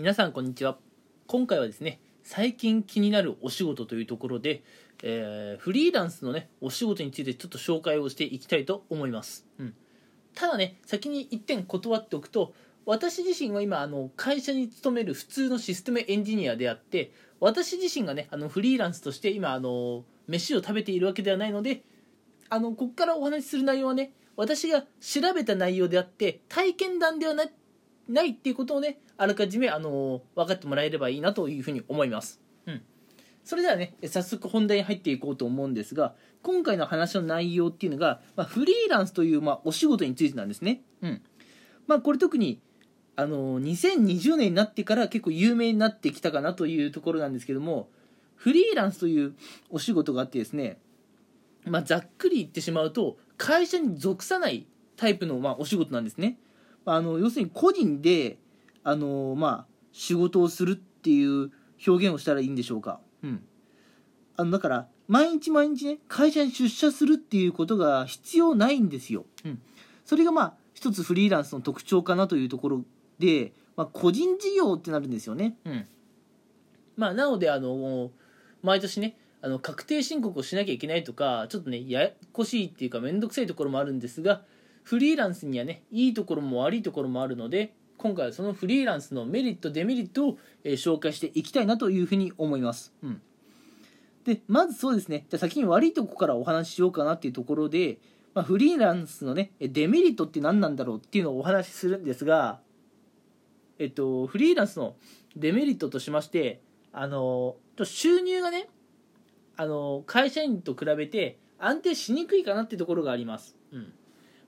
皆さんこんにちは。今回はですね最近気になるお仕事というところで、えー、フリーランスのねお仕事についてちょっと紹介をしていきたいと思います、うん、ただね先に1点断っておくと私自身は今あの会社に勤める普通のシステムエンジニアであって私自身がねあのフリーランスとして今あの飯を食べているわけではないのであのここからお話しする内容はね私が調べた内容であって体験談ではなないっていうことをねあらかじめ、あの分かってもらえればいいなというふうに思います。うん。それではね、早速本題に入っていこうと思うんですが、今回の話の内容っていうのが、まあ、フリーランスという、まあ、お仕事についてなんですね。うん。まあ、これ特に、あの2020年になってから結構有名になってきたかなというところなんですけども、フリーランスというお仕事があってですね、まあ、ざっくり言ってしまうと、会社に属さないタイプの、まあ、お仕事なんですね。あの要するに個人であのまあ仕事をするっていう表現をしたらいいんでしょうか。うん。あのだから毎日毎日ね会社に出社するっていうことが必要ないんですよ。うん。それがまあ一つフリーランスの特徴かなというところで、まあ、個人事業ってなるんですよね。うん。まあなのであの毎年ねあの確定申告をしなきゃいけないとかちょっとねややこしいっていうか面倒くさいところもあるんですがフリーランスにはねいいところも悪いところもあるので今回はそのフリーランスのメリットデメリットを、えー、紹介していきたいなというふうに思います。うん、でまずそうですねじゃ先に悪いとこからお話ししようかなっていうところで、まあ、フリーランスのねデメリットって何なんだろうっていうのをお話しするんですが、えっと、フリーランスのデメリットとしましてあの収入がねあの会社員と比べて安定しにくいかなっていうところがあります。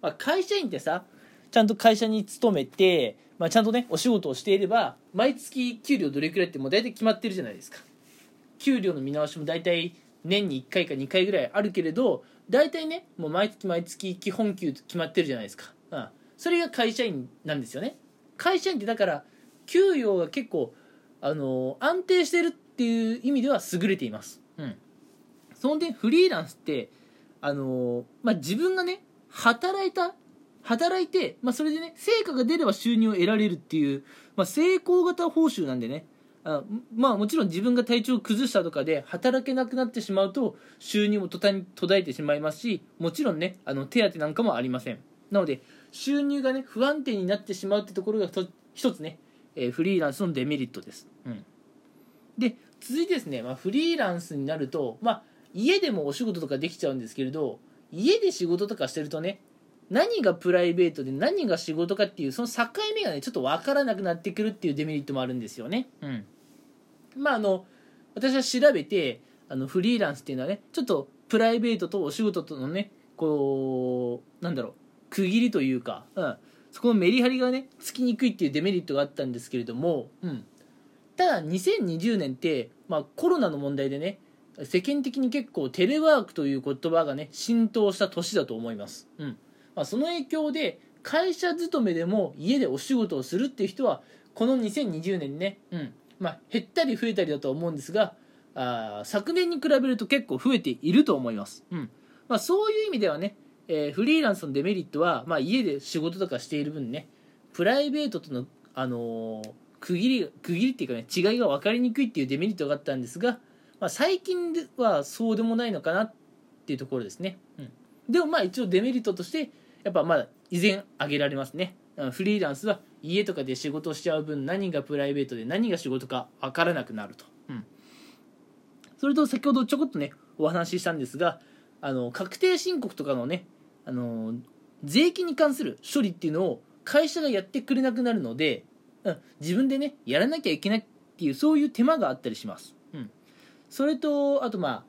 まあ、会社員ってさちゃんと会社に勤めて、まあ、ちゃんとねお仕事をしていれば毎月給料どれくらいってもう大体決まってるじゃないですか。給料の見直しも大体年に1回か2回ぐらいあるけれど大体ねもう毎月毎月基本給決まってるじゃないですか、うん、それが会社員なんですよね。会社員ってだから給与が結構あの安定してるっていう意味では優れています、うん、その点フリーランスってあの、まあ、自分がね働いた働いて、まあ、それでね成果が出れば収入を得られるっていう、まあ、成功型報酬なんでね。あまあもちろん自分が体調を崩したとかで働けなくなってしまうと収入も途端に途絶えてしまいますしもちろんねあの手当なんかもありません。なので収入がね不安定になってしまうってところが一つね、えー、フリーランスのデメリットです、うん、で続いてですね、まあ、フリーランスになるとまあ家でもお仕事とかできちゃうんですけれど家で仕事とかしてるとね何がプライベートで何が仕事かっていうその境目がねちょっと分からなくなってくるっていうデメリットもあるんですよね。うん、まああの私は調べてあのフリーランスっていうのはねちょっとプライベートとお仕事とのねこうなんだろう区切りというか、うん、そこのメリハリがねつきにくいっていうデメリットがあったんですけれども、うん、ただ2020年って、まあ、コロナの問題でね世間的に結構テレワークという言葉がね浸透した年だと思います。うん。まあ、その影響で会社勤めでも家でお仕事をするっていう人はこの2020年ね、うん。まあ、減ったり増えたりだと思うんですがあ昨年に比べると結構増えていると思います、うん。まあ、そういう意味ではね、えー、フリーランスのデメリットは、まあ、家で仕事とかしている分ねプライベートとの、あのー、区切り区切りっていうかね違いが分かりにくいっていうデメリットがあったんですが、まあ、最近ではそうでもないのかなっていうところですね、うん、でもまあ一応デメリットとしてやっぱまだ依然挙げられますね。フリーランスは家とかで仕事しちゃう分何がプライベートで何が仕事か分からなくなると、うん、それと先ほどちょこっとねお話ししたんですがあの確定申告とかのねあの税金に関する処理っていうのを会社がやってくれなくなるので、うん、自分でねやらなきゃいけないっていうそういう手間があったりします、それとあとまあ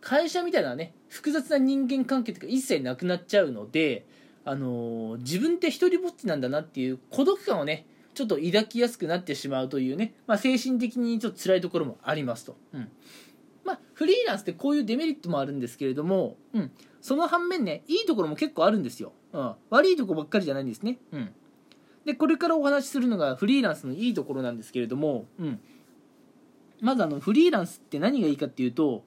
会社みたいなね複雑な人間関係とか一切なくなっちゃうので、あのー、自分って一人ぼっちなんだなっていう孤独感をねちょっと抱きやすくなってしまうというね、まあ、精神的にちょっと辛いところもありますと、うん。まあ、フリーランスってこういうデメリットもあるんですけれども、うん、その反面ねいいところも結構あるんですよ、うん、悪いとこばっかりじゃないんですね、うん、でこれからお話しするのがフリーランスのいいところなんですけれども、うん、まずあのフリーランスって何がいいかっていうと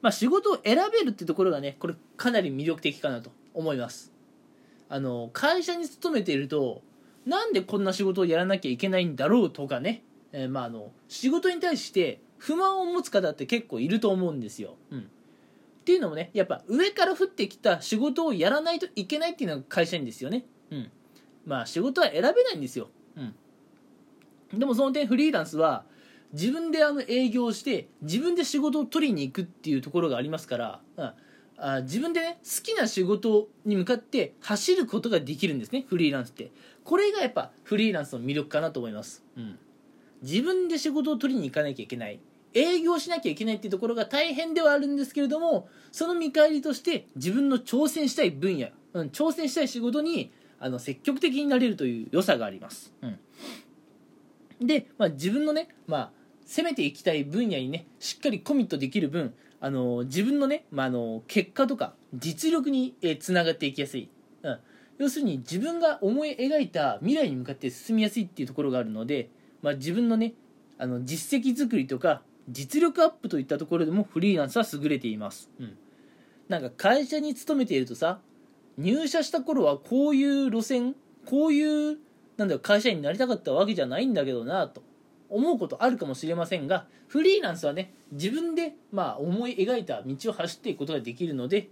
まあ、仕事を選べるってところがねこれかなり魅力的かなと思いますあの会社に勤めているとなんでこんな仕事をやらなきゃいけないんだろうとかね、えーまあ、あの仕事に対して不満を持つ方って結構いると思うんですよ。うん、っていうのもねやっぱ上から降ってきた仕事をやらないといけないっていうのが会社員ですよね。うん、まあ仕事は選べないんですよ。うん、でもその点フリーランスは自分であの営業して自分で仕事を取りに行くっていうところがありますから、うん、あ自分でね好きな仕事に向かって走ることができるんですねフリーランスって。これがやっぱフリーランスの魅力かなと思います、うん、自分で仕事を取りに行かなきゃいけない。営業しなきゃいけないっていうところが大変ではあるんですけれどもその見返りとして自分の挑戦したい分野、うん、挑戦したい仕事にあの積極的になれるという良さがあります、うん、で、まあ、自分のね、まあ、攻めていきたい分野にねしっかりコミットできる分あの自分のね、まあ、あの結果とか実力につながっていきやすい、うん、要するに自分が思い描いた未来に向かって進みやすいっていうところがあるので、まあ、自分のねあの実績作りとか実力アップといったところでもフリーランスは優れています、うん、なんか会社に勤めているとさ入社した頃はこういう路線こういうなんだろ会社員になりたかったわけじゃないんだけどなと。思うことあるかもしれませんがフリーランスはね自分でまあ思い描いた道を走っていくことができるので、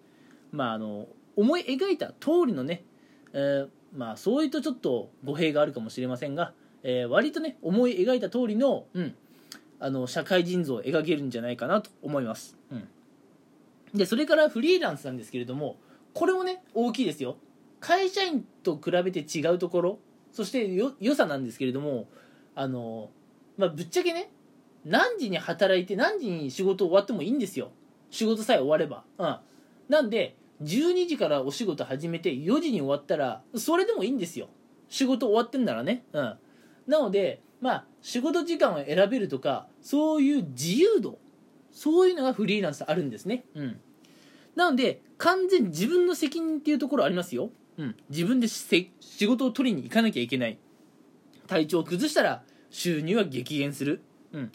まあ、あの思い描いた通りのね、えー、まあ、そういったちょっと語弊があるかもしれませんが、えー、割とね思い描いた通りの,、うん、あの社会人像を描けるんじゃないかなと思います、うん、でそれからフリーランスなんですけれどもこれもね大きいですよ。会社員と比べて違うところそして良さなんですけれどもあのまあ、ぶっちゃけね何時に働いて何時に仕事終わってもいいんですよ。仕事さえ終われば。うん。なんで12時からお仕事始めて4時に終わったらそれでもいいんですよ。仕事終わってんならね。うん。なのでまあ仕事時間を選べるとかそういう自由度。そういうのがフリーランスあるんですね。うん。なので完全自分の責任っていうところありますよ、うん、自分で仕事を取りに行かなきゃいけない。体調を崩したら収入は激減する、うん、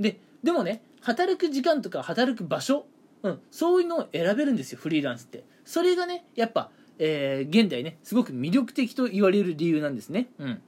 ででもね働く時間とか働く場所、うん、そういうのを選べるんですよフリーランスって。それがねやっぱ、えー、現代ねすごく魅力的と言われる理由なんですね、うん、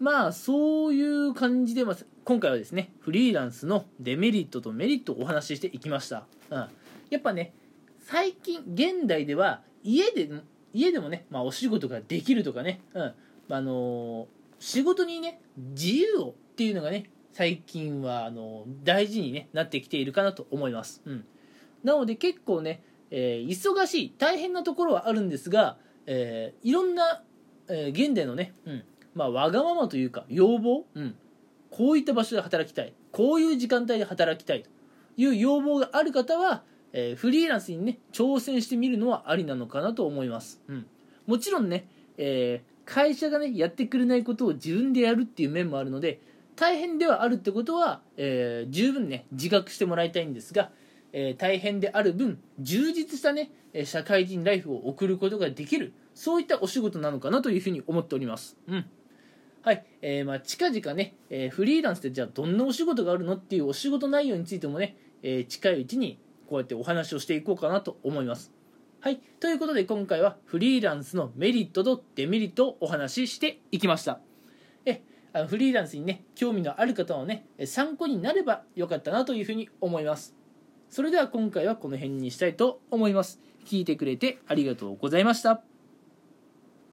まあそういう感じで、まあ、今回はですねフリーランスのデメリットとメリットをお話ししていきました、うん、やっぱね最近現代では家で家でもね、まあ、お仕事ができるとかね、うん。あのー仕事にね自由をっていうのがね最近はあの大事に、ね、なってきているかなと思います、うん、なので結構ね、えー、忙しい大変なところはあるんですが、えー、いろんな、えー、現代のね、うん。まあ、わがままというか要望、うん、こういった場所で働きたい。こういう時間帯で働きたい。という要望がある方は、え、フリーランスにね挑戦してみるのはありなのかなと思います、うん、もちろんね、え、会社がねやってくれないことを自分でやるっていう面もあるので大変ではあるってことは、えー、十分ね自覚してもらいたいんですが、えー、大変である分充実したね社会人ライフを送ることができるそういったお仕事なのかなというふうに思っております。うん。はい、えー、まあ近々ね、えー、フリーランスでじゃあどんなお仕事があるのっていうお仕事内容についてもね、えー、近いうちにこうやってお話をしていこうかなと思います。はい。ということで今回はフリーランスのメリットとデメリットをお話ししていきました。え、あのフリーランスにね、興味のある方のね、参考になればよかったなというふうに思います。それでは今回はこの辺にしたいと思います。聞いてくれてありがとうございました。